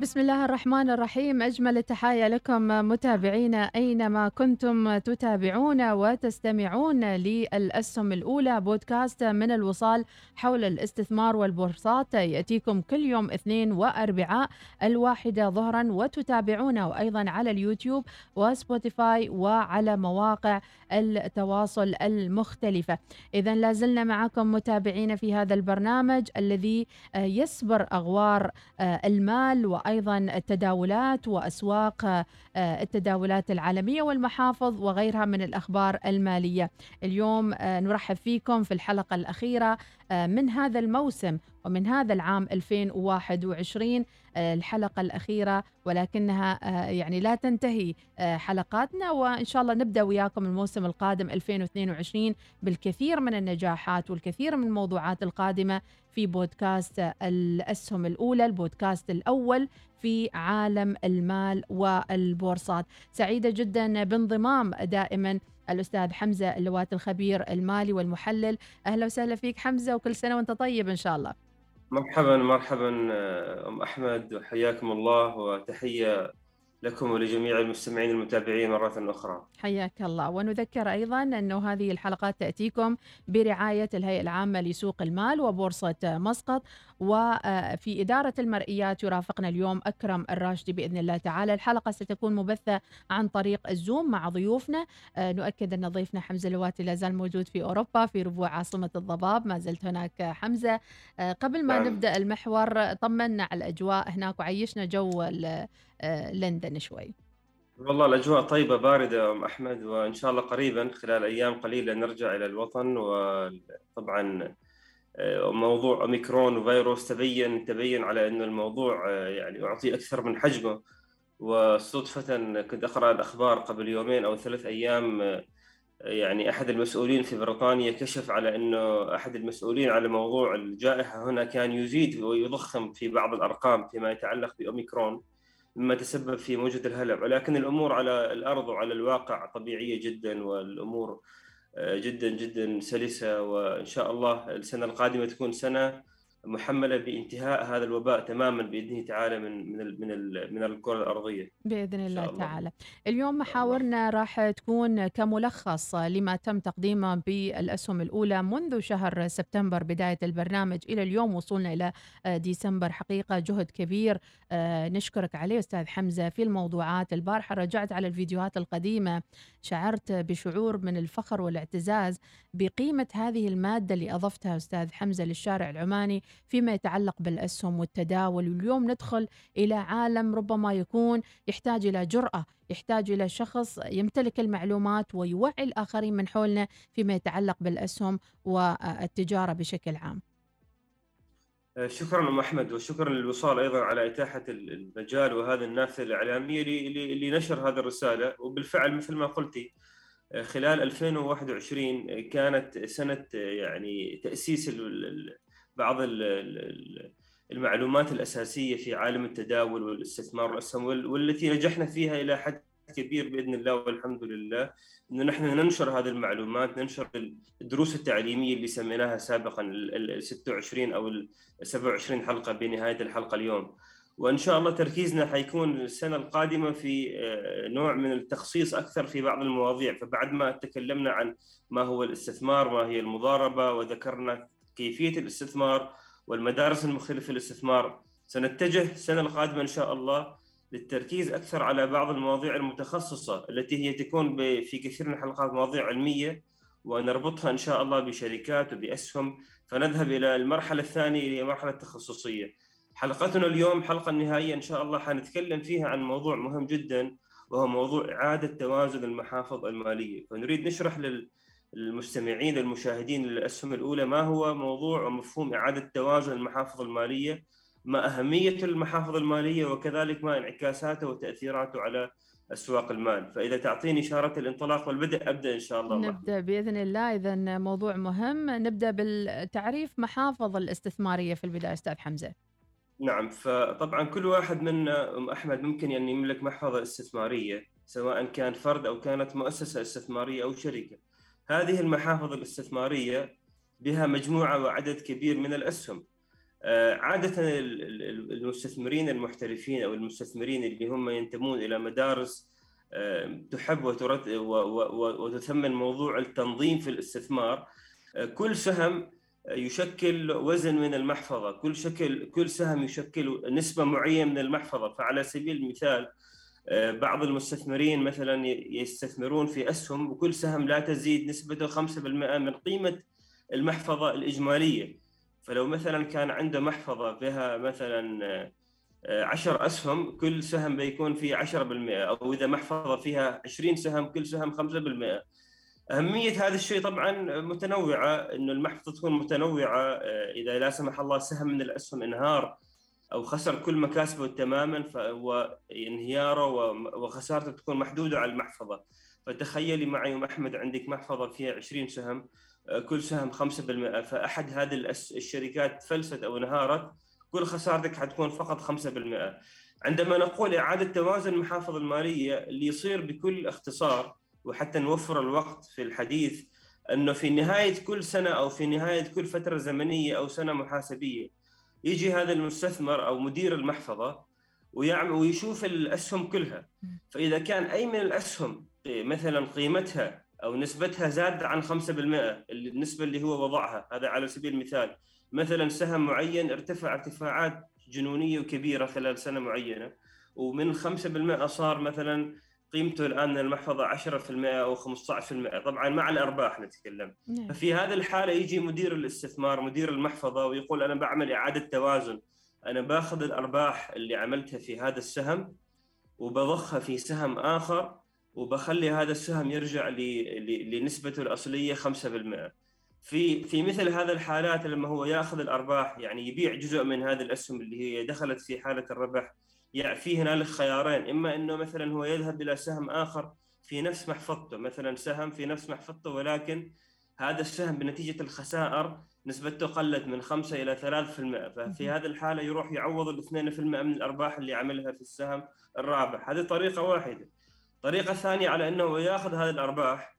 بسم الله الرحمن الرحيم. أجمل التحايا لكم متابعينا أينما كنتم تتابعون وتستمعون للأسهم الأولى بودكاست من الوصال حول الاستثمار والبورصات. يأتيكم كل يوم اثنين وأربعاء الواحدة ظهرا وتتابعونه أيضا على اليوتيوب وسبوتيفاي وعلى مواقع التواصل المختلفة. إذا لازلنا معكم متابعين في هذا البرنامج الذي يسبر أغوار المال وأيضا أيضا التداولات وأسواق آه، التداولات العالمية والمحافظ وغيرها من الأخبار المالية. اليوم آه، نرحب فيكم في الحلقة الأخيرة آه، من هذا الموسم ومن هذا العام 2021 الحلقة الأخيرة ولكنها يعني لا تنتهي حلقاتنا وإن شاء الله نبدأ وياكم الموسم القادم 2022 بالكثير من النجاحات والكثير من الموضوعات القادمة في بودكاست الأسهم الأولى البودكاست الأول في عالم المال والبورصات. سعيدة جدا بانضمام دائما الأستاذ حمزة اللوات الخبير المالي والمحلل. أهلا وسهلا فيك حمزة وكل سنة وأنت طيب إن شاء الله. مرحبا مرحبا أم أحمد وحياكم الله وتحية لكم ولجميع المستمعين المتابعين مرة أخرى. حياك الله. ونذكر أيضا أنه هذه الحلقات تأتيكم برعاية الهيئة العامة لسوق المال وبورصة مسقط وفي إدارة المرئيات يرافقنا اليوم أكرم الراشدي بإذن الله تعالى. الحلقة ستكون مبثة عن طريق الزوم مع ضيوفنا. نؤكد أن ضيفنا حمزة لواتي لا زال موجود في أوروبا في ربوع عاصمة الضباب. ما زلت هناك حمزة. قبل ما نعم. نبدأ المحور طمنا على الأجواء. هناك وعيشنا جو لندن شوي. والله الأجواء طيبة باردة أم أحمد وإن شاء الله قريبا خلال أيام قليلة نرجع إلى الوطن. وطبعا آه، موضوع أوميكرون وفيروس تبين تبين على إنه الموضوع آه، يعني أعطي أكثر من حجمه. وصدفة كنت أقرأ الأخبار قبل يومين أو ثلاث أيام آه، يعني أحد المسؤولين في بريطانيا كشف على إنه أحد المسؤولين على موضوع الجائحة هنا كان يزيد ويضخم في بعض الأرقام فيما يتعلق بأوميكرون. مما تسبب في موجة الهلع. ولكن الأمور على الأرض وعلى الواقع طبيعية جدا والأمور جدا جدا سلسة. وإن شاء الله السنة القادمة تكون سنة محمله بانتهاء هذا الوباء تماما بإذنه تعالى من من من من الكرة الأرضية. بإذن الله, الله. تعالى. اليوم محاورنا راح تكون كملخص لما تم تقديمه بالأسهم الأولى منذ شهر سبتمبر بداية البرنامج إلى اليوم وصولنا إلى ديسمبر. حقيقة جهد كبير. آه، نشكرك عليه أستاذ حمزة في الموضوعات البارحة. رجعت على الفيديوهات القديمة. شعرت بشعور من الفخر والاعتزاز بقيمة هذه المادة اللي أضفتها أستاذ حمزة للشارع العماني. فيما يتعلق بالأسهم والتداول. واليوم ندخل إلى عالم ربما يكون يحتاج إلى جرأة يحتاج إلى شخص يمتلك المعلومات ويوعي الآخرين من حولنا فيما يتعلق بالأسهم والتجارة بشكل عام. شكرا أم أحمد وشكرا للوصال أيضا على إتاحة المجال وهذه النافذة الإعلامية اللي نشر هذه الرسالة. وبالفعل مثل ما قلتي خلال 2021 كانت سنة يعني تأسيس بعض المعلومات الأساسية في عالم التداول والاستثمار والأسهم والتي نجحنا فيها إلى حد كبير بإذن الله والحمد لله إنه نحن ننشر هذه المعلومات ننشر الدروس التعليمية اللي سميناها سابقا ال 26 أو ال 27 حلقة بنهاية الحلقة اليوم. وإن شاء الله تركيزنا حيكون السنة القادمة في آه، نوع من التخصيص أكثر في بعض المواضيع. فبعد ما تكلمنا عن ما هو الاستثمار ما هي المضاربة وذكرنا كيفية الاستثمار والمدارس المختلفة للاستثمار. سنتجه السنة القادمة إن شاء الله للتركيز أكثر على بعض المواضيع المتخصصة التي هي تكون في كثير من الحلقات مواضيع علمية ونربطها إن شاء الله بشركات وبأسهم. فنذهب إلى المرحلة الثانية هي مرحله التخصصية. حلقتنا اليوم حلقة النهائيه إن شاء الله حنتكلم فيها عن موضوع مهم جدا وهو موضوع إعادة توازن المحافظ المالية، فنريد نشرح للمستمعين المشاهدين للأسهم الأولى ما هو موضوع ومفهوم إعادة توازن المحافظ المالية؟ ما أهمية المحافظ المالية؟ وكذلك ما انعكاساته وتأثيراته على أسواق المال؟ فإذا تعطيني إشارة الانطلاق والبدء أبدأ إن شاء الله. نبدأ بإذن الله. إذا موضوع مهم. نبدأ بالتعريف محافظ الاستثمارية في البداية أستاذ حمزة. نعم. فطبعا كل واحد منا أم أحمد ممكن يعني يملك محفظة استثمارية سواء كان فرد أو كانت مؤسسة استثمارية أو شركة. هذه المحافظ الاستثمارية بها مجموعة وعدد كبير من الأسهم. آه، عادة المستثمرين المحترفين أو المستثمرين اللي هم ينتمون إلى مدارس آه، تحب وتثمن موضوع التنظيم في الاستثمار آه، كل سهم يشكل وزن من المحفظة. كل شكل كل سهم يشكل نسبة معينة من المحفظة. فعلى سبيل المثال بعض المستثمرين مثلا يستثمرون في أسهم وكل سهم لا تزيد نسبته 5% من قيمة المحفظة الإجمالية. فلو مثلا كان عنده محفظة بها مثلا آه، عشر أسهم كل سهم بيكون فيه 10% أو إذا محفظة فيها 20 سهم كل سهم 5% أهمية هذا الشيء طبعا متنوعة إنه المحفظة تكون متنوعة آه، إذا لا سمح الله سهم من الأسهم انهار أو خسر كل مكاسبه تماما فهو انهياره وخسارته تكون محدودة على المحفظة. فتخيلي معي أم أحمد عندك محفظة فيها 20 سهم كل سهم 5% فأحد هذه الشركات فلست أو انهارت كل خسارتك حتكون فقط 5% عندما نقول إعادة توازن المحافظ المالية اللي يصير بكل اختصار وحتى نوفر الوقت في الحديث أنه في نهاية كل سنة أو في نهاية كل فترة زمنية أو سنة محاسبية يجي هذا المستثمر أو مدير المحفظة ويعمل ويشوف الأسهم كلها. فإذا كان أي من الأسهم مثلا قيمتها أو نسبتها زاد عن 5% النسبة اللي هو وضعها هذا على سبيل المثال مثلا سهم معين ارتفع ارتفاعات جنونية وكبيرة خلال سنة معينة ومن 5% صار مثلا قيمته الآن المحفظة 10% أو 15% طبعا مع الأرباح نتكلم. نعم. ففي هذه الحالة يجي مدير الاستثمار مدير المحفظة ويقول أنا بعمل إعادة توازن. أنا باخذ الأرباح اللي عملتها في هذا السهم وبضخها في سهم آخر وبخلي هذا السهم يرجع لنسبته الأصلية 5% في في مثل هذا الحالات لما هو ياخذ الأرباح يعني يبيع جزء من هذه الأسهم اللي هي دخلت في حالة الربح يعني في هنالك خيارين إما إنه مثلا هو يذهب إلى سهم آخر في نفس محفظته مثلا سهم في نفس محفظته ولكن هذا السهم بنتيجة الخسائر نسبته قلت من 5 إلى 3% ففي هذه الحالة يروح يعوض ال 2% من الأرباح اللي عملها في السهم الرابح. هذه طريقة واحدة. الطريقة الثانية على أنه يأخذ هذه الأرباح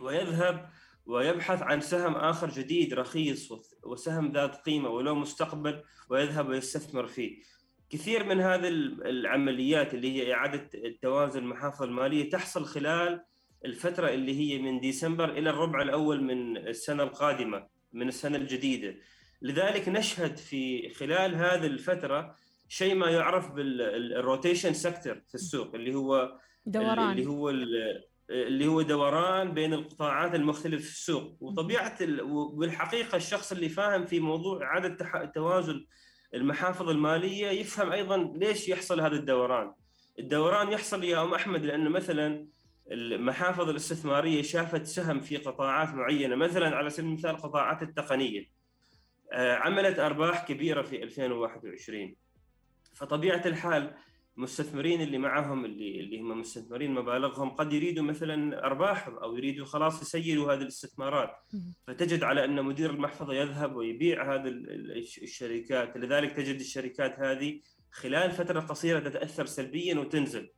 ويذهب ويبحث عن سهم آخر جديد رخيص وسهم ذات قيمة وله مستقبل ويذهب ويستثمر فيه. كثير من هذه العمليات اللي هي إعادة التوازن المحافظ المالية تحصل خلال الفترة اللي هي من ديسمبر إلى الربع الأول من السنة القادمة من السنة الجديدة. لذلك نشهد في خلال هذه الفترة شيء ما يعرف بال rotation sector في السوق اللي هو دوران. اللي هو اللي هو دوران بين القطاعات المختلفة في السوق. وطبيعة بالحقيقة الشخص اللي فاهم في موضوع إعادة توازن المحافظ المالية يفهم أيضا ليش يحصل هذا الدوران. الدوران يحصل يا أم أحمد لأنه مثلا المحافظ الاستثمارية شافت سهم في قطاعات معينة مثلا على سبيل المثال قطاعات التقنية. آه، عملت أرباح كبيرة في 2021 فطبيعة الحال المستثمرين اللي معهم اللي اللي هم مستثمرين مبالغهم قد يريدوا مثلا ارباحهم أو يريدوا خلاص يسيلوا هذه الاستثمارات. فتجد على أن مدير المحفظة يذهب ويبيع هذه الشركات. لذلك تجد الشركات هذه خلال فترة قصيرة تتأثر سلبيا وتنزل.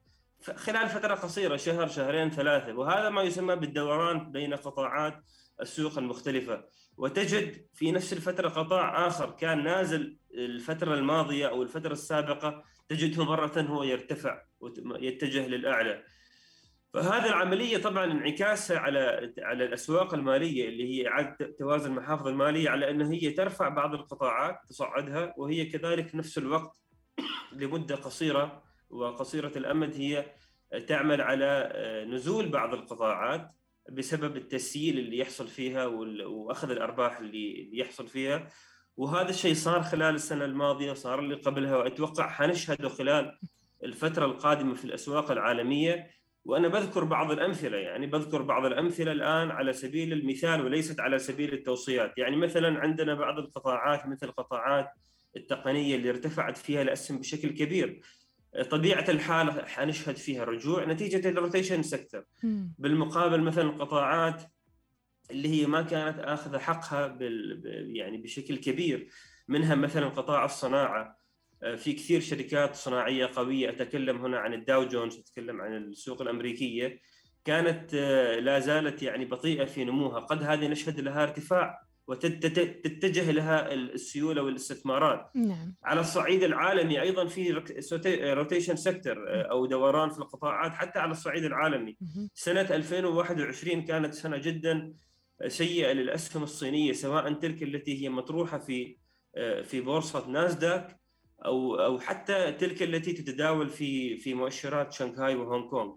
خلال فترة قصيرة شهر شهرين ثلاثة. وهذا ما يسمى بالدوران بين قطاعات السوق المختلفة. وتجد في نفس الفترة قطاع آخر كان نازل الفترة الماضية أو الفترة السابقة تجده مرة هو يرتفع ويتجه للأعلى. فهذه العملية طبعا انعكاسها على على الأسواق المالية اللي هي إعادة توازن المحافظ الماليه على أن هي ترفع بعض القطاعات تصعدها وهي كذلك في نفس الوقت لمدة قصيرة وقصيرة الأمد هي تعمل على نزول بعض القطاعات بسبب التسييل اللي يحصل فيها وأخذ الأرباح اللي يحصل فيها. وهذا الشيء صار خلال السنة الماضية صار اللي قبلها وأتوقع حنشهده خلال الفترة القادمة في الأسواق العالمية. وأنا بذكر بعض الأمثلة يعني بذكر بعض الأمثلة الآن على سبيل المثال وليست على سبيل التوصيات. يعني مثلا عندنا بعض القطاعات مثل قطاعات التقنية اللي ارتفعت فيها الاسهم بشكل كبير. طبيعة الحال حنشهد فيها رجوع نتيجة ال rotation sector بالمقابل مثلا القطاعات اللي هي ما كانت آخذة حقها بال يعني بشكل كبير. منها مثلا قطاع الصناعة. آه، في كثير شركات صناعية قوية. أتكلم هنا عن الداو جونز أتكلم عن السوق الأمريكية. كانت آه، لا زالت يعني بطيئة في نموها. قد هذه نشهد لها ارتفاع وتتجه لها السيولة والاستثمارات. نعم. على الصعيد العالمي أيضا في rotation sector آه، أو دوران في القطاعات حتى على الصعيد العالمي. سنة 2021 كانت سنة جدا سيئة للأسهم الصينية سواء تلك التي هي مطروحة في في بورصة ناسداك أو أو حتى تلك التي تتداول في في مؤشرات شنغهاي وهونغ كونغ.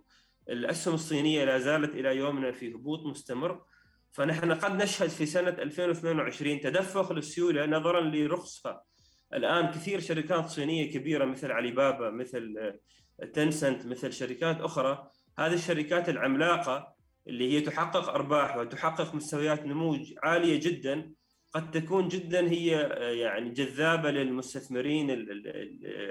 الأسهم الصينية لا زالت إلى يومنا في هبوط مستمر. فنحن قد نشهد في سنة 2022 تدفق للسيولة نظرا لرخصها. الآن كثير شركات صينية كبيرة مثل علي بابا مثل تنسنت مثل شركات أخرى. هذه الشركات العملاقة اللي هي تحقق أرباح وتحقق مستويات نمو عالية جدا قد تكون جدا هي يعني جذابة للمستثمرين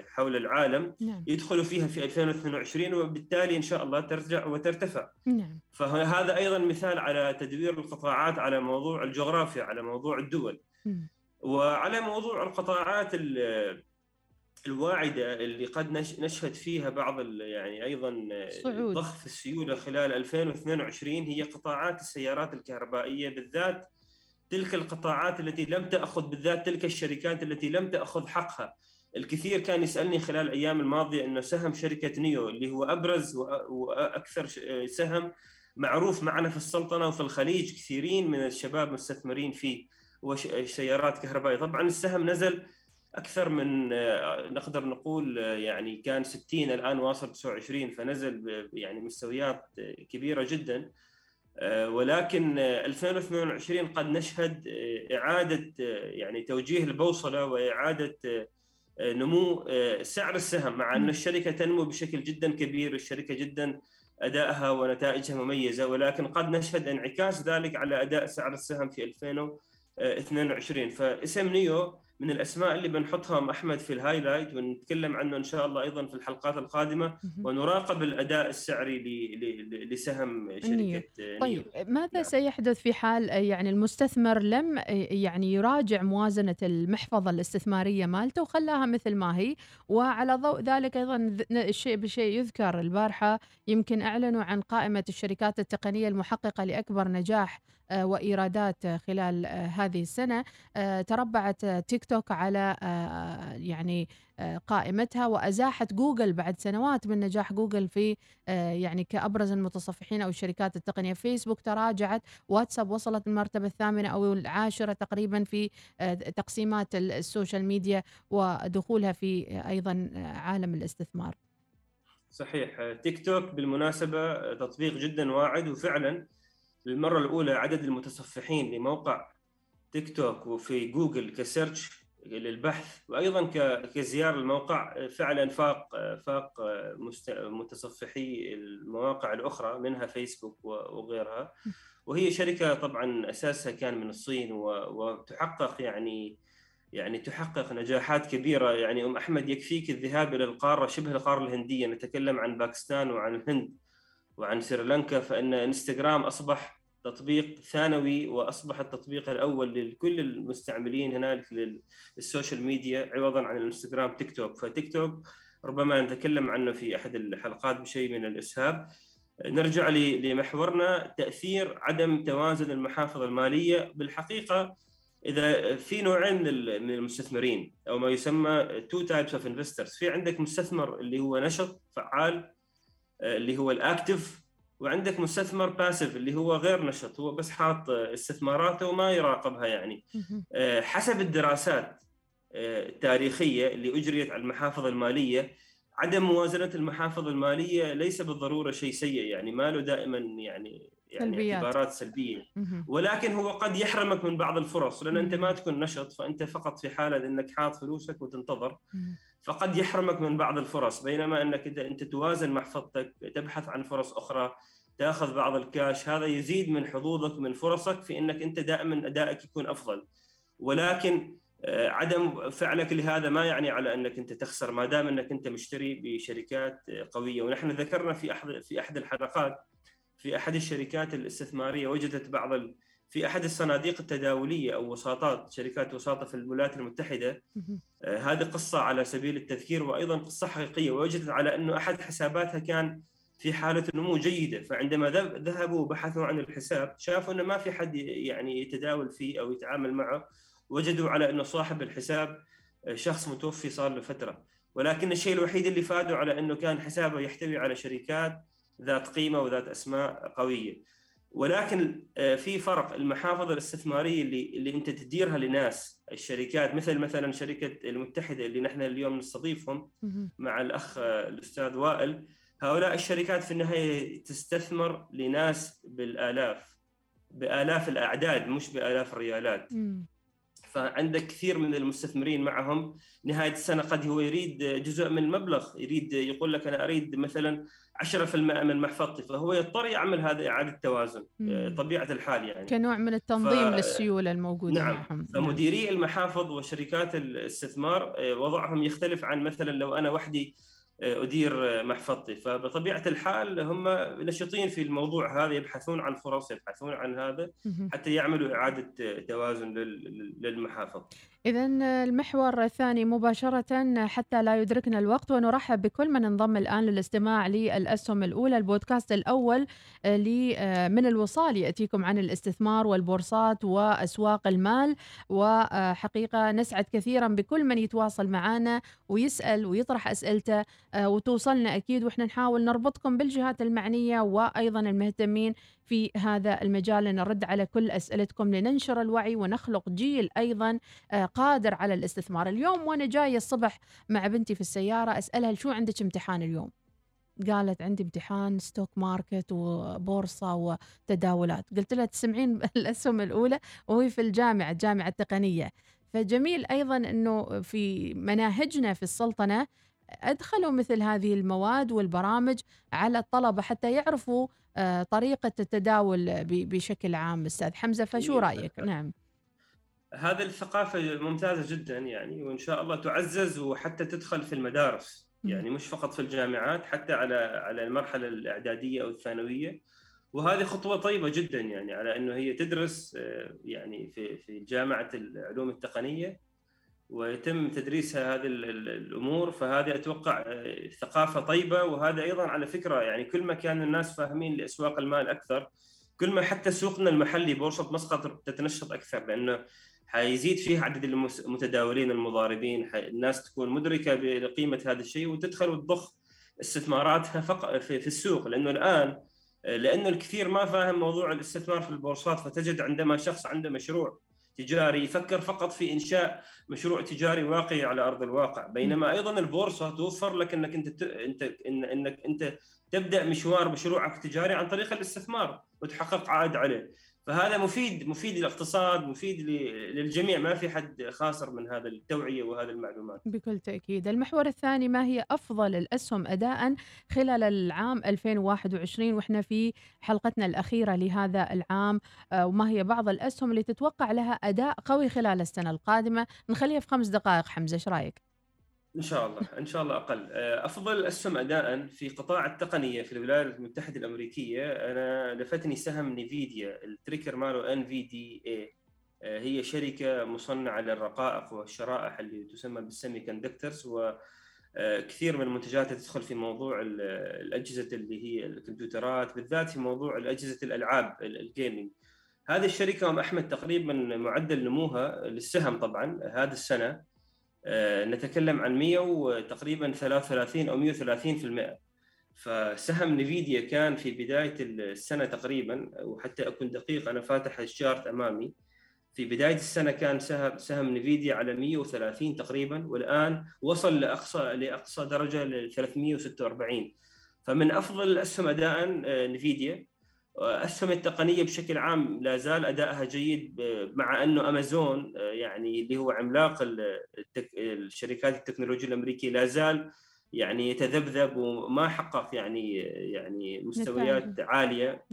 حول العالم نعم. يدخلوا فيها في 2022 وبالتالي إن شاء الله ترجع وترتفع نعم. فهذا أيضا مثال على تدوير القطاعات على موضوع الجغرافيا على موضوع الدول. وعلى موضوع القطاعات الواعدة اللي قد نشهد فيها بعض يعني أيضا صعود. ضخ في السيولة خلال 2022 هي قطاعات السيارات الكهربائية بالذات تلك القطاعات التي لم تأخذ بالذات تلك الشركات التي لم تأخذ حقها الكثير كان يسألني خلال الأيام الماضية إنه سهم شركة نيو اللي هو أبرز وأكثر سهم معروف معنا في السلطنة وفي الخليج كثيرين من الشباب مستثمرين فيه وسيارات كهربائية طبعا السهم نزل أكثر من نقدر نقول يعني كان 60 الآن واصل 29 فنزل يعني مستويات كبيرة جدا. آه، ولكن 2022 قد نشهد آه، إعادة آه، يعني توجيه البوصلة وإعادة نمو سعر السهم مع أن الشركة تنمو بشكل جدا كبير الشركة جدا أدائها ونتائجها مميزة. ولكن قد نشهد انعكاس ذلك على أداء سعر السهم في 2022 فاسم نيو من الأسماء اللي بنحطها مع أحمد في الهايلايت ونتكلم عنه إن شاء الله أيضا في الحلقات القادمة ونراقب الأداء السعري لسهم شركة نيو. طيب ماذا نعم. سيحدث في حال يعني المستثمر لم يعني يراجع موازنة المحفظة الاستثمارية مالته وخلاها مثل ما هي وعلى ضوء ذلك أيضا الشيء بشيء يذكر البارحة يمكن أعلنوا عن قائمة الشركات التقنية المحققة لأكبر نجاح وإيرادات خلال آه، هذه السنة. آه، تربعت تيك توك على يعني قائمتها وأزاحت جوجل بعد سنوات من نجاح جوجل في يعني كأبرز المتصفحين أو الشركات التقنية. فيسبوك تراجعت واتساب وصلت المرتبة الثامنة أو العاشرة تقريبا في تقسيمات ال social media ودخولها في أيضا عالم الاستثمار. صحيح. تيك توك بالمناسبة تطبيق جدا واعد وفعلا للمرة الأولى عدد المتصفحين لموقع تيك توك وفي جوجل ك search للبحث وأيضا كزيارة الموقع فعلا فاق فاق متصفحي المواقع الأخرى منها فيسبوك وغيرها. وهي شركة طبعا أساسها كان من الصين وتحقق يعني يعني تحقق نجاحات كبيرة. يعني أم أحمد يكفيك الذهاب إلى القارة شبه القارة الهندية نتكلم عن باكستان وعن الهند. وعن سريلانكا فإن إنستغرام أصبح تطبيق ثانوي وأصبح التطبيق الأول لكل المستعملين هنالك لل social media عوضا عن الإنستغرام تيك توك. فتيك توك ربما نتكلم عنه في أحد الحلقات بشيء من الإسهاب. نرجع لمحورنا. تأثير عدم توازن المحافظ المالية. بالحقيقة إذا في نوعين من المستثمرين أو ما يسمى two types of investors في عندك مستثمر اللي هو نشط فعال اللي هو ال active وعندك مستثمر passive اللي هو غير نشط هو بس حاط استثماراته وما يراقبها يعني. آه، حسب الدراسات آه، التاريخية اللي أجريت على المحافظ المالية عدم موازنة المحافظ المالية ليس بالضرورة شيء سيء يعني ما له دائما يعني يعني سلبيات. اعتبارات سلبية. ولكن هو قد يحرمك من بعض الفرص لأن أنت ما تكون نشط فأنت فقط في حالة إنك حاط فلوسك وتنتظر. فقد يحرمك من بعض الفرص بينما أنك إذا أنت توازن محفظتك تبحث عن فرص أخرى تأخذ بعض الكاش هذا يزيد من حظوظك من فرصك في أنك أنت دائما أدائك يكون أفضل ولكن آه، عدم فعلك لهذا ما يعني على أنك أنت تخسر ما دام أنك أنت مشتري بشركات قوية ونحن ذكرنا في أحد في أحد الحلقات في أحد الشركات الاستثمارية وجدت بعض. في أحد الصناديق التداولية أو وساطات شركات وساطة في الولايات المتحدة آه هذه قصة على سبيل التذكير وأيضا قصة حقيقية ووجدت على انه أحد حساباتها كان في حالة نمو جيدة. فعندما ذهبوا وبحثوا عن الحساب شافوا انه ما في حد يعني يتداول فيه أو يتعامل معه. وجدوا على انه صاحب الحساب آه، شخص متوفي صار له فترة. ولكن الشيء الوحيد اللي فادوا على أنه كان حسابه يحتوي على شركات ذات قيمة وذات أسماء قوية. ولكن آه، في فرق المحافظ الاستثمارية اللي اللي انت تديرها لناس الشركات مثل مثلا شركة المتحدة اللي نحن اليوم نستضيفهم مع الأخ آه، الأستاذ وائل. هؤلاء الشركات في النهاية تستثمر لناس بالآلاف بآلاف الأعداد مش بآلاف الريالات. فعندك كثير من المستثمرين معهم نهاية السنة قد هو يريد جزء من المبلغ يريد يقول لك أنا أريد مثلا 10% من محفظتي فهو يضطر يعمل هذا إعادة توازن مم. طبيعة الحال يعني كنوع من التنظيم ف... للسيولة الموجودة نعم. معهم فمديري المحافظ وشركات الاستثمار آه، وضعهم يختلف عن مثلا لو أنا وحدي أدير محفظتي. فبطبيعة الحال هم نشطين في الموضوع هذا يبحثون عن فرص يبحثون عن هذا حتى يعملوا إعادة توازن للمحافظ إذا المحور الثاني مباشرة حتى لا يدركنا الوقت ونرحب بكل من انضم الآن للاستماع للأسهم الأولى البودكاست الأول آه، آه، من الوصال يأتيكم عن الاستثمار والبورصات وأسواق المال وحقيقة نسعد كثيرا بكل من يتواصل معنا ويسأل ويطرح أسئلته آه، وتوصلنا أكيد وإحنا نحاول نربطكم بالجهات المعنية وأيضا المهتمين في هذا المجال لنرد على كل أسئلتكم لننشر الوعي ونخلق جيل أيضا قادر على الاستثمار. اليوم وأنا جاية الصبح مع بنتي في السيارة أسألها شو عندك امتحان اليوم؟ قالت عندي امتحان stock market وبورصة وتداولات. قلت لها تسمعين الأسهم الأولى وهي في الجامعة الجامعة التقنية. فجميل أيضا أنه في مناهجنا في السلطنة أدخلوا مثل هذه المواد والبرامج على الطلبة حتى يعرفوا آه، طريقة التداول بشكل عام. أستاذ حمزة فشو رأيك؟ نعم. هذه الثقافة ممتازة جدا يعني وإن شاء الله تعزز وحتى تدخل في المدارس. يعني مش فقط في الجامعات حتى على على المرحلة الإعدادية أو الثانوية. وهذه خطوة طيبة جدا يعني على أنه هي تدرس آه، يعني في في جامعة العلوم التقنية ويتم تدريسها هذه الأمور. فهذه أتوقع آه، ثقافة طيبة. وهذا أيضا على فكرة يعني كل ما كان الناس فاهمين لأسواق المال أقدر كل ما حتى سوقنا المحلي بورصه مسقط تتنشط أكثر. لأنه حيزيد فيه عدد المتداولين المضاربين الناس تكون مدركة بقيمة هذا الشيء وتدخل وتضخ استثماراتها فقط في السوق. لأنه الآن لأنه الكثير ما فاهم موضوع الاستثمار في البورصات فتجد عندما شخص عنده مشروع تجاري يفكر فقط في إنشاء مشروع تجاري واقعي على أرض الواقع. بينما أيضا البورصة توفر لك إنك أنت أنت إنك أنت تبدأ مشوار مشروعك التجاري عن طريق الاستثمار وتحقق عائد عليه. فهذا مفيد مفيد للاقتصاد مفيد للجميع ما في حد خاسر من هذا التوعية وهذه المعلومات. بكل تأكيد. المحور الثاني ما هي أفضل الأسهم اداء خلال العام 2021 وإحنا في حلقتنا الأخيرة لهذا العام آه، وما هي بعض الأسهم اللي تتوقع لها أداء قوي خلال السنة القادمة؟ نخليها في خمس دقائق حمزة إيش رأيك؟ إن شاء الله إن شاء الله أقل. آه، أفضل الاسهم اداء في قطاع التقنية في الولايات المتحدة الأمريكية. أنا لفتني سهم نيفيديا ال ticker ماله NVDA هي شركة مصنعة للرقائق والشرائح اللي تسمى بال semiconductors وكثير من المنتجات تدخل في موضوع الأجهزة اللي هي الكمبيوترات بالذات في موضوع الأجهزة الألعاب ال gaming هذه الشركة أم أحمد تقريبا معدل نموها للسهم طبعا هذه السنة. آه، نتكلم عن 100 وتقريبا 33 أو 130% فسهم نفيديا كان في بداية السنة تقريبا وحتى أكون دقيق أنا فاتح الشارت أمامي. في بداية السنة كان سهم سهم نفيديا على 130 تقريبا والآن وصل لاقصى لأقصى درجة ل 346 فمن أفضل الأسهم اداء آه، نفيديا. اسهم التقنية بشكل عام لا زال أدائها جيد مع أنه أمازون آه، يعني اللي هو عملاق الشركات التكنولوجيا الأمريكية لا زال يعني يتذبذب وما حقق يعني يعني مستويات عالية.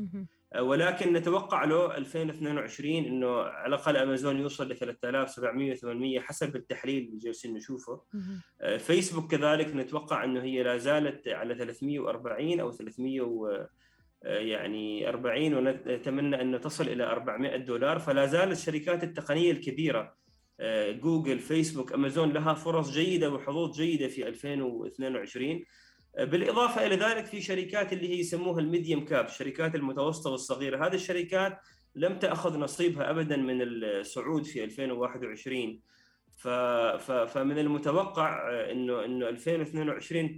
ولكن نتوقع له 2022 إنه على الأقل أمازون يوصل ل 3700 800 حسب التحليل اللي جالسين نشوفه. آه، فيسبوك كذلك نتوقع إنه هي لا زالت على 340 أو 300 و آه، يعني 40 ونتمنى انه تصل إلى 400 دولار. فلا زال الشركات التقنية الكبيرة آه، جوجل فيسبوك أمازون لها فرص جيدة وحظوظ جيدة في 2022 بالإضافة إلى ذلك في شركات اللي هي يسموها ال medium cap الشركات المتوسطة والصغيرة. هذه الشركات لم تأخذ نصيبها ابدا من الصعود في 2021 فمن المتوقع انه إنه 2022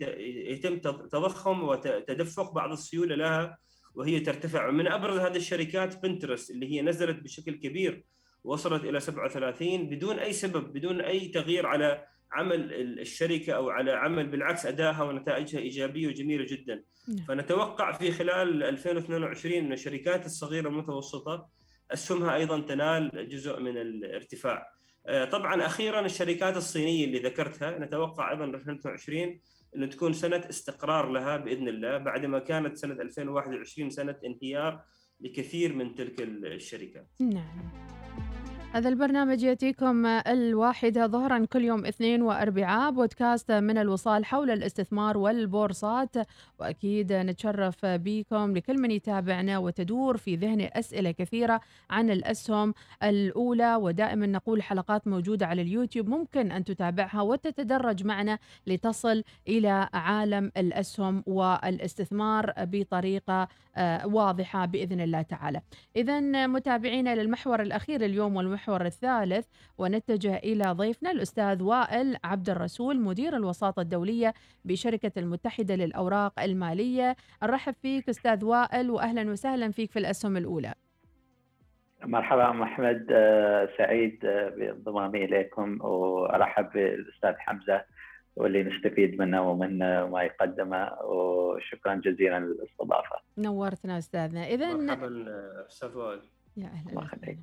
يتم تضخم وتدفق بعض السيولة لها. وهي ترتفع من أبرز هذه الشركات بنترست اللي هي نزلت بشكل كبير وصلت إلى 37 بدون أي سبب بدون أي تغيير على عمل الشركة أو على عمل بالعكس ادائها ونتائجها إيجابية وجميلة جدا نعم. فنتوقع في خلال 2022 إن الشركات الصغيرة المتوسطة أسهمها أيضا تنال جزء من الارتفاع آه، طبعا أخيرا الشركات الصينية اللي ذكرتها نتوقع أيضا 2022 انه تكون سنة استقرار لها بإذن الله بعدما كانت سنة 2021 سنة انهيار لكثير من تلك الشركات. نعم. هذا البرنامج يأتيكم الواحدة ظهرا كل يوم اثنين وأربعاء بودكاست من الوصال حول الاستثمار والبورصات. وأكيد نتشرف بكم لكل من يتابعنا وتدور في ذهنه أسئلة كثيرة عن الأسهم الأولى. ودائما نقول حلقات موجودة على اليوتيوب ممكن أن تتابعها وتتدرج معنا لتصل إلى عالم الأسهم والاستثمار بطريقة آه، واضحة بإذن الله تعالى. إذا متابعينا للمحور الأخير اليوم والمحور الثالث ونتجه إلى ضيفنا الأستاذ وائل عبد الرسول مدير الوساطة الدولية بشركة المتحدة للأوراق المالية نرحب فيك أستاذ وائل وأهلا وسهلا فيك في الأسهم الأولى مرحبا محمد آه، سعيد آه، بانضمامي إليكم وأرحب بالأستاذ حمزة واللي نستفيد منه ومن ما يقدمه وشكرا جزيلا للاستضافة. نورتنا أستاذنا، اذا مرحبا أستاذ وائل. يا أهلا الله يخليك.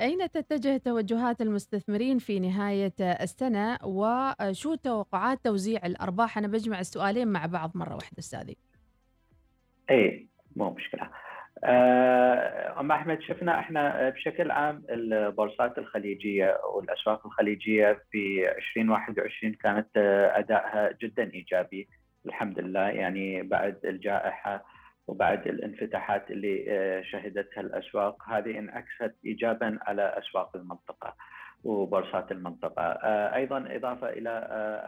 أين تتجه توجهات المستثمرين في نهاية السنة وشو توقعات توزيع الأرباح؟ أنا بجمع السؤالين مع بعض مرة واحدة أستاذي. إيه مو مشكلة. آه، أم أحمد شفنا إحنا بشكل عام البورصات الخليجية والأسواق الخليجية في 2021 كانت أدائها جدا إيجابي الحمد لله يعني بعد الجائحة وبعد الانفتاحات اللي آه، شهدتها الأسواق هذه انعكست إيجابا على أسواق المنطقة وبورصات المنطقة. آه، أيضا إضافة إلى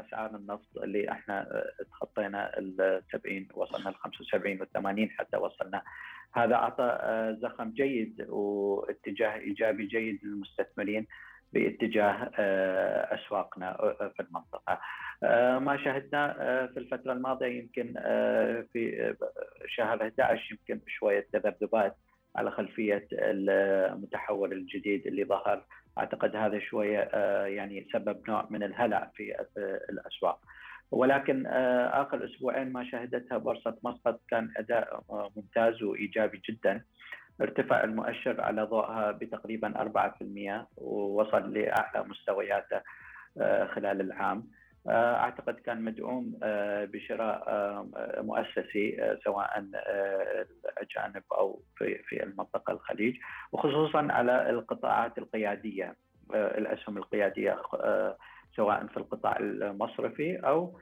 أسعار النفط اللي إحنا تخطينا ال 70 وصلنا ل 75 وال 80 حتى وصلنا. هذا أعطى آه، زخم جيد واتجاه إيجابي جيد للمستثمرين. باتجاه آه، أسواقنا آه، في المنطقة. ما شاهدنا في الفترة الماضية يمكن في شهر 11 يمكن شوية تذبذبات على خلفية المتحول الجديد اللي ظهر أعتقد هذا شوية يعني سبب نوع من الهلع في الأسواق. ولكن آه، آخر أسبوعين ما شهدتها بورصة مسقط كان أداء آه، ممتاز وإيجابي جدا ارتفع المؤشر على ضوءها بتقريبا 4% ووصل لأعلى مستوياته آه، خلال العام. أعتقد كان مدعوم بشراء مؤسسي سواء الأجانب أو في في المنطقة الخليج وخصوصا على القطاعات القيادية الأسهم القيادية سواء في القطاع المصرفي أو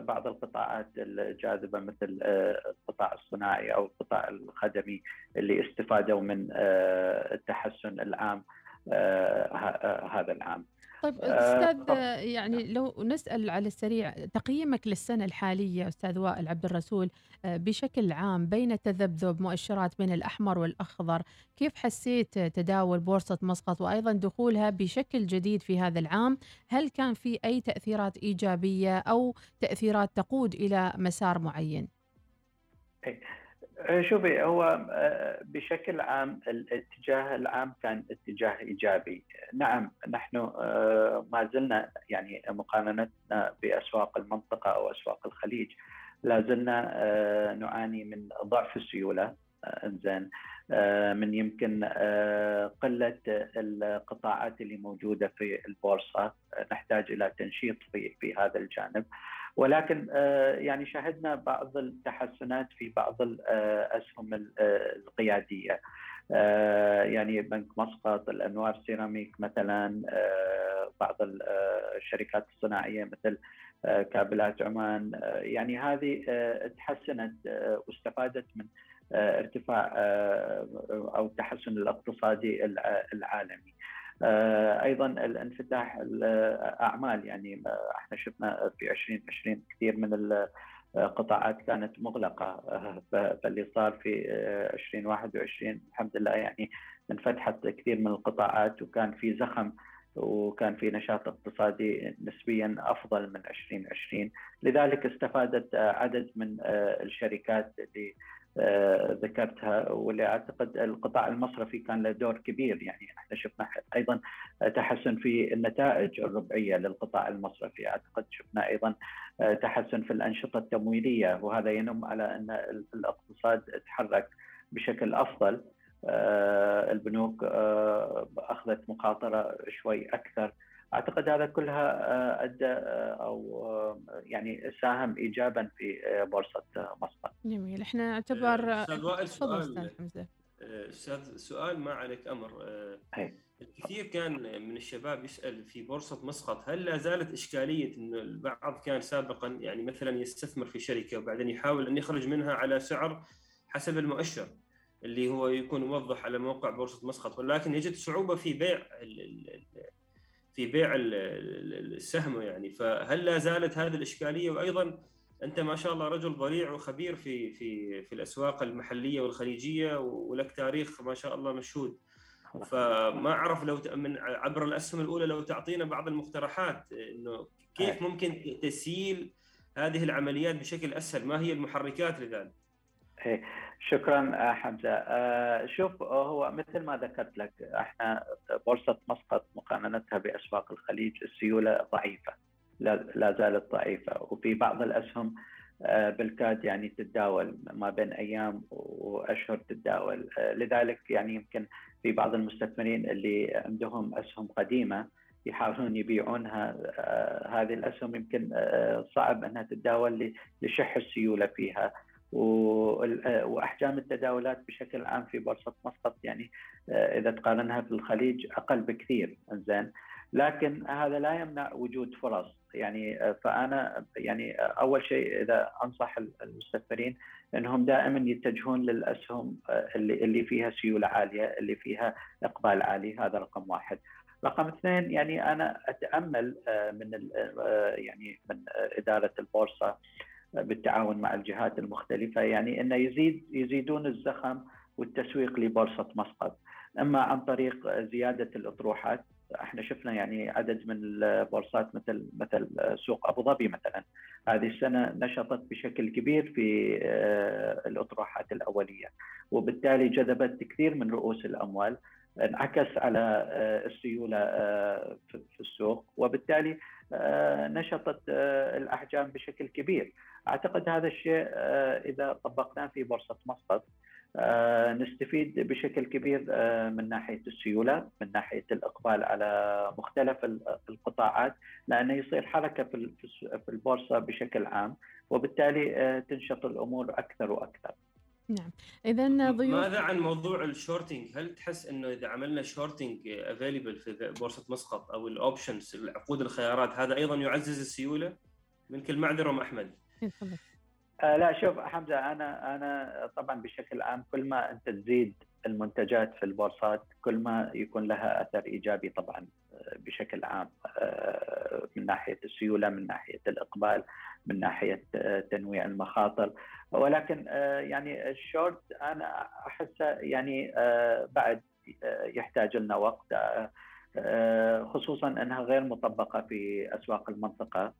بعض القطاعات الجاذبة مثل آه، القطاع الصناعي أو القطاع الخدمي اللي استفادوا من آه، التحسن العام آه، هذا العام. طيب أستاذ يعني لو نسأل على السريع تقييمك للسنة الحالية أستاذ وائل عبد الرسول بشكل عام بين تذبذب مؤشرات بين الأحمر والأخضر كيف حسيت تداول بورصة مسقط وأيضا دخولها بشكل جديد في هذا العام؟ هل كان في أي تأثيرات إيجابية أو تأثيرات تقود إلى مسار معين؟ إيه، شوفي هو آه، بشكل عام الاتجاه العام كان اتجاه إيجابي، نعم نحن آه، ما زلنا يعني مقارنتنا بأسواق المنطقة أو أسواق الخليج لا زلنا آه، نعاني من ضعف السيولة إنزين. من يمكن قلة القطاعات اللي موجودة في البورصة. نحتاج إلى تنشيط في في هذا الجانب. ولكن آه، يعني شاهدنا بعض التحسنات في بعض الأسهم آه، آه، القيادية. يعني بنك مسقط الأنوار سيراميك مثلا بعض الشركات الصناعية مثل كابلات عمان. يعني هذه تحسنت واستفادت من ارتفاع أو التحسن الاقتصادي العالمي. آه، أيضا الانفتاح الأعمال يعني آه، إحنا شفنا في 2020 كثير من القطاعات كانت مغلقة آه، فاللي صار في 2021 الحمد لله يعني انفتحت كثير من القطاعات وكان في زخم وكان في نشاط اقتصادي نسبيا أفضل من 2020 لذلك استفادت عدد من الشركات اللي آه، ذكرتها واللي أعتقد القطاع المصرفي كان له دور كبير. يعني إحنا شفنا أيضا تحسن في النتائج الربعية للقطاع المصرفي. أعتقد شفنا أيضا آه، تحسن في الأنشطة التمويلية. وهذا ينم على أن الاقتصاد تحرك بشكل أفضل. آه، البنوك أخذت مخاطرة شوي أكثر. أعتقد هذا كلها آه، أدى آه، أو آه، يعني ساهم ايجابا في بورصة مسقط. جميل. إحنا نعتبر أستاذ وائل سؤال أستاذ سؤال ما عليك أمر. الكثير كان من الشباب يسأل في بورصة مسقط هل لا زالت إشكالية انه البعض كان سابقا يعني مثلا يستثمر في شركة وبعدين يحاول أن يخرج منها على سعر حسب المؤشر اللي هو يكون موضح على موقع بورصة مسقط ولكن يجد صعوبة في بيع في بيع السهم يعني. فهل لا زالت هذه الإشكالية؟ وأيضا أنت ما شاء الله رجل ضليع وخبير في في في الأسواق المحلية والخليجية ولك تاريخ ما شاء الله مشهود. فما أعرف لو من عبر الأسهم الأولى لو تعطينا بعض المقترحات إنه كيف ممكن تسييل هذه العمليات بشكل أسهل؟ ما هي المحركات لذلك؟ إيه، شكرا آه، حمزة. آه، شوف هو مثل ما ذكرت لك إحنا بورصة مسقط مقارنتها بأسواق الخليج السيولة ضعيفة لا زالت ضعيفة. وفي بعض الأسهم آه، بالكاد يعني تتداول ما بين أيام وأشهر تتداول. لذلك يعني يمكن في بعض المستثمرين اللي عندهم أسهم قديمة يحاولون يبيعونها هذه الأسهم يمكن صعب أنها تتداول لشح السيولة فيها. وأحجام التداولات بشكل عام في بورصة مسقط يعني آه، إذا تقارنها في الخليج أقل بكثير. زين لكن هذا لا يمنع وجود فرص. يعني آه، فأنا يعني آه، أول شيء إذا أنصح المستثمرين إنهم دائما يتجهون للأسهم اللي اللي فيها سيولة عالية اللي فيها إقبال عالي. هذا رقم واحد. رقم اثنين يعني أنا أتأمل من يعني من إدارة البورصة بالتعاون مع الجهات المختلفة يعني أن يزيد يزيدون الزخم والتسويق لبورصة مسقط. أما عن طريق زيادة الأطروحات إحنا شفنا يعني عدد من البورصات مثل مثل سوق أبو ظبي مثلا هذه السنة نشطت بشكل كبير في آه، الأطروحات الأولية وبالتالي جذبت كثير من رؤوس الأموال. انعكس على آه، السيولة آه، في السوق. وبالتالي نشطت الأحجام بشكل كبير. أعتقد هذا الشيء إذا طبقناه في بورصة مسقط آه، نستفيد بشكل كبير آه، من ناحية السيولة، من ناحية الإقبال على مختلف القطاعات لأنه يصير حركة في البورصة بشكل عام. وبالتالي آه، تنشط الأمور أكثر وأكثر. نعم. إذا ضيوف ماذا عن موضوع ال shorting هل تحس إنه إذا عملنا shorting available في بورصة مسقط أو ال options العقود الخيارات هذا أيضا يعزز السيولة؟ من كل معذرة أم أحمد. تفضل. آه لا شوف حمزة أنا أنا طبعا بشكل عام كل ما أنت تزيد المنتجات في البورصات كل ما يكون لها أثر إيجابي طبعا آه، بشكل عام آه، من ناحية السيولة من ناحية الإقبال. من ناحية آه، تنويع المخاطر. ولكن يعني الشورت أنا أحسه يعني بعد يحتاج لنا وقت خصوصا أنها غير مطبقة في أسواق المنطقة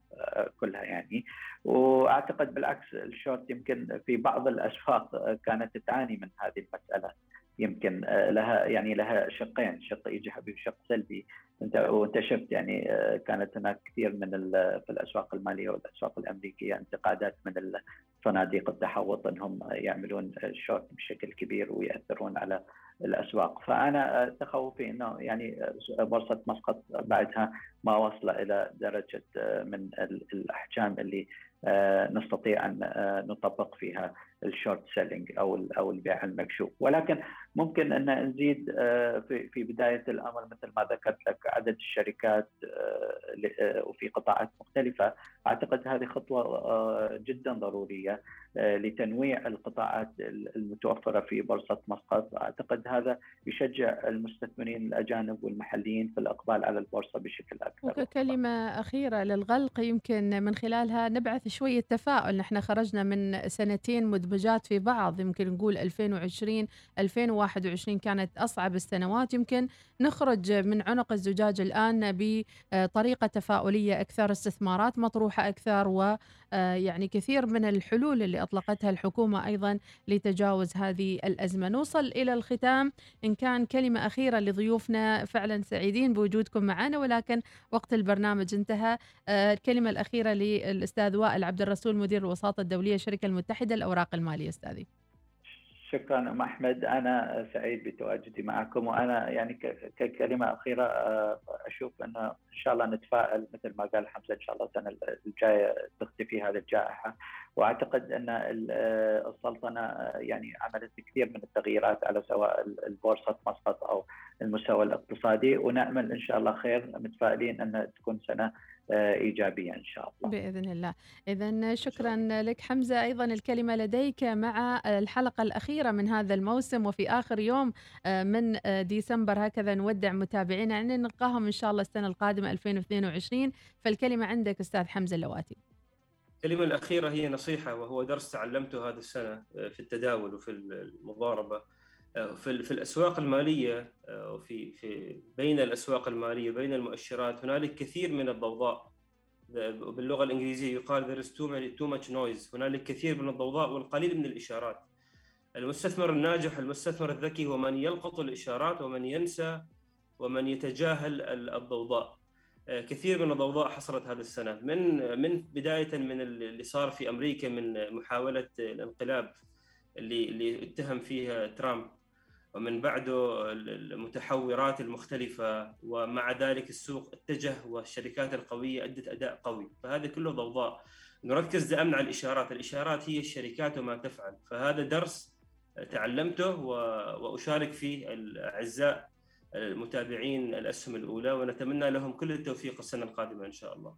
كلها يعني. وأعتقد بالعكس الشورت يمكن في بعض الأسواق كانت تعاني من هذه المسألة. يمكن لها يعني لها شقين شق ايجابي وشق سلبي. انت وانت شفت يعني كانت هناك كثير من في الأسواق المالية والأسواق الأمريكية انتقادات من صناديق التحوط إنهم يعملون شورت بشكل كبير ويأثرون على الأسواق. فأنا تخوفي إنه يعني بورصة مسقط بعدها ما وصل إلى درجة من الأحجام اللي نستطيع أن نطبق فيها. ال short selling أو أو البيع المكشوف. ولكن ممكن أن نزيد في في بداية الأمر مثل ما ذكرت لك عدد الشركات وفي قطاعات مختلفة. أعتقد هذه خطوة جدا ضرورية لتنويع القطاعات المتوفرة في بورصة مسقط أعتقد هذا يشجع المستثمرين الأجانب والمحليين في الإقبال على البورصة بشكل أكثر وككلمة أخيرة للغلق يمكن من خلالها نبعث شوية تفاؤل. نحن خرجنا من سنتين مدمجات في بعض يمكن نقول 2020 2021 كانت أصعب السنوات. يمكن نخرج من عنق الزجاج الآن بطريقة تفاؤلية أكثر استثمارات مطروحة أكثر و يعني كثير من الحلول اللي أطلقتها الحكومة أيضا لتجاوز هذه الأزمة. نوصل إلى الختام. إن كان كلمة أخيرة لضيوفنا فعلا سعيدين بوجودكم معنا ولكن وقت البرنامج انتهى. الكلمة الأخيرة للأستاذ وائل عبد الرسول مدير الوساطة الدولية الشركة المتحدة الأوراق المالية. أستاذي. شكرا أم أحمد. أنا سعيد بتواجدي معكم وأنا يعني ككلمة أخيرة أشوف إنه إن شاء الله نتفائل مثل ما قال حمزة إن شاء الله السنة الجاية تختفي هذه الجائحة. وأعتقد إن السلطنة يعني عملت كثير من التغييرات على سواء البورصة مسقط أو المستوى الاقتصادي. ونأمل إن شاء الله خير متفائلين إن تكون سنة إيجابية إن شاء الله. بإذن الله، اذا شكرا لك حمزة، أيضا الكلمة لديك مع الحلقة الأخيرة من هذا الموسم وفي آخر يوم من ديسمبر. هكذا نودع متابعينا يعني نلقاهم إن شاء الله السنة القادمة 2022 فالكلمة عندك أستاذ حمزة اللواتي. الكلمة الأخيرة هي نصيحة وهو درس تعلمته هذه السنة في التداول وفي المضاربة. في في الأسواق المالية وفي في بين الأسواق المالية بين المؤشرات هنالك كثير من الضوضاء. باللغة الإنجليزية يقال there is too much noise. هنالك كثير من الضوضاء والقليل من الإشارات. المستثمر الناجح المستثمر الذكي هو من يلقط الإشارات ومن ينسى ومن يتجاهل الضوضاء. كثير من الضوضاء حصلت هذه السنة. من من بداية من اللي صار في أمريكا من محاولة الانقلاب اللي اللي اتهم فيها ترامب. ومن بعده المتحورات المختلفة ومع ذلك السوق اتجه والشركات القوية أدت أداء قوي. فهذا كله ضوضاء. نركز دائما على الإشارات. الإشارات هي الشركات وما تفعل. فهذا درس تعلمته وأشارك فيه الأعزاء المتابعين الأسهم الأولى ونتمنى لهم كل التوفيق السنة القادمة إن شاء الله.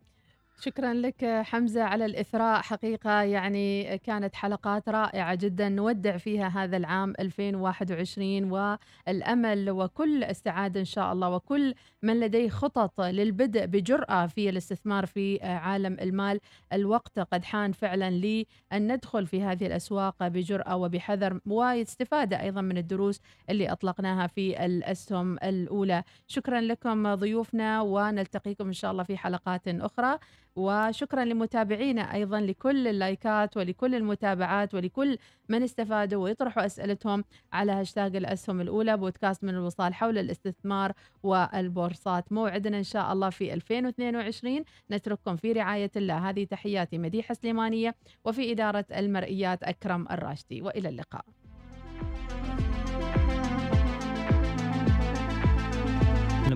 شكرا لك حمزة على الإثراء. حقيقة يعني كانت حلقات رائعة جدا. نودع فيها هذا العام 2021 والأمل وكل السعادة إن شاء الله وكل من لديه خطط للبدء بجرأة في الاستثمار في عالم المال. الوقت قد حان فعلا لأن ندخل في هذه الأسواق بجرأة وبحذر واستفادة أيضا من الدروس اللي أطلقناها في الأسهم الأولى. شكرا لكم ضيوفنا ونلتقيكم إن شاء الله في حلقات أخرى. وشكرا لمتابعينا أيضا لكل اللايكات ولكل المتابعات ولكل من استفادوا ويطرحوا أسئلتهم على هاشتاج الأسهم الأولى بودكاست من الوصال حول الاستثمار والبورصات. موعدنا إن شاء الله في 2022 نترككم في رعاية الله. هذه تحياتي مديحة سليمانية وفي إدارة المرئيات أكرم الراشدي. وإلى اللقاء.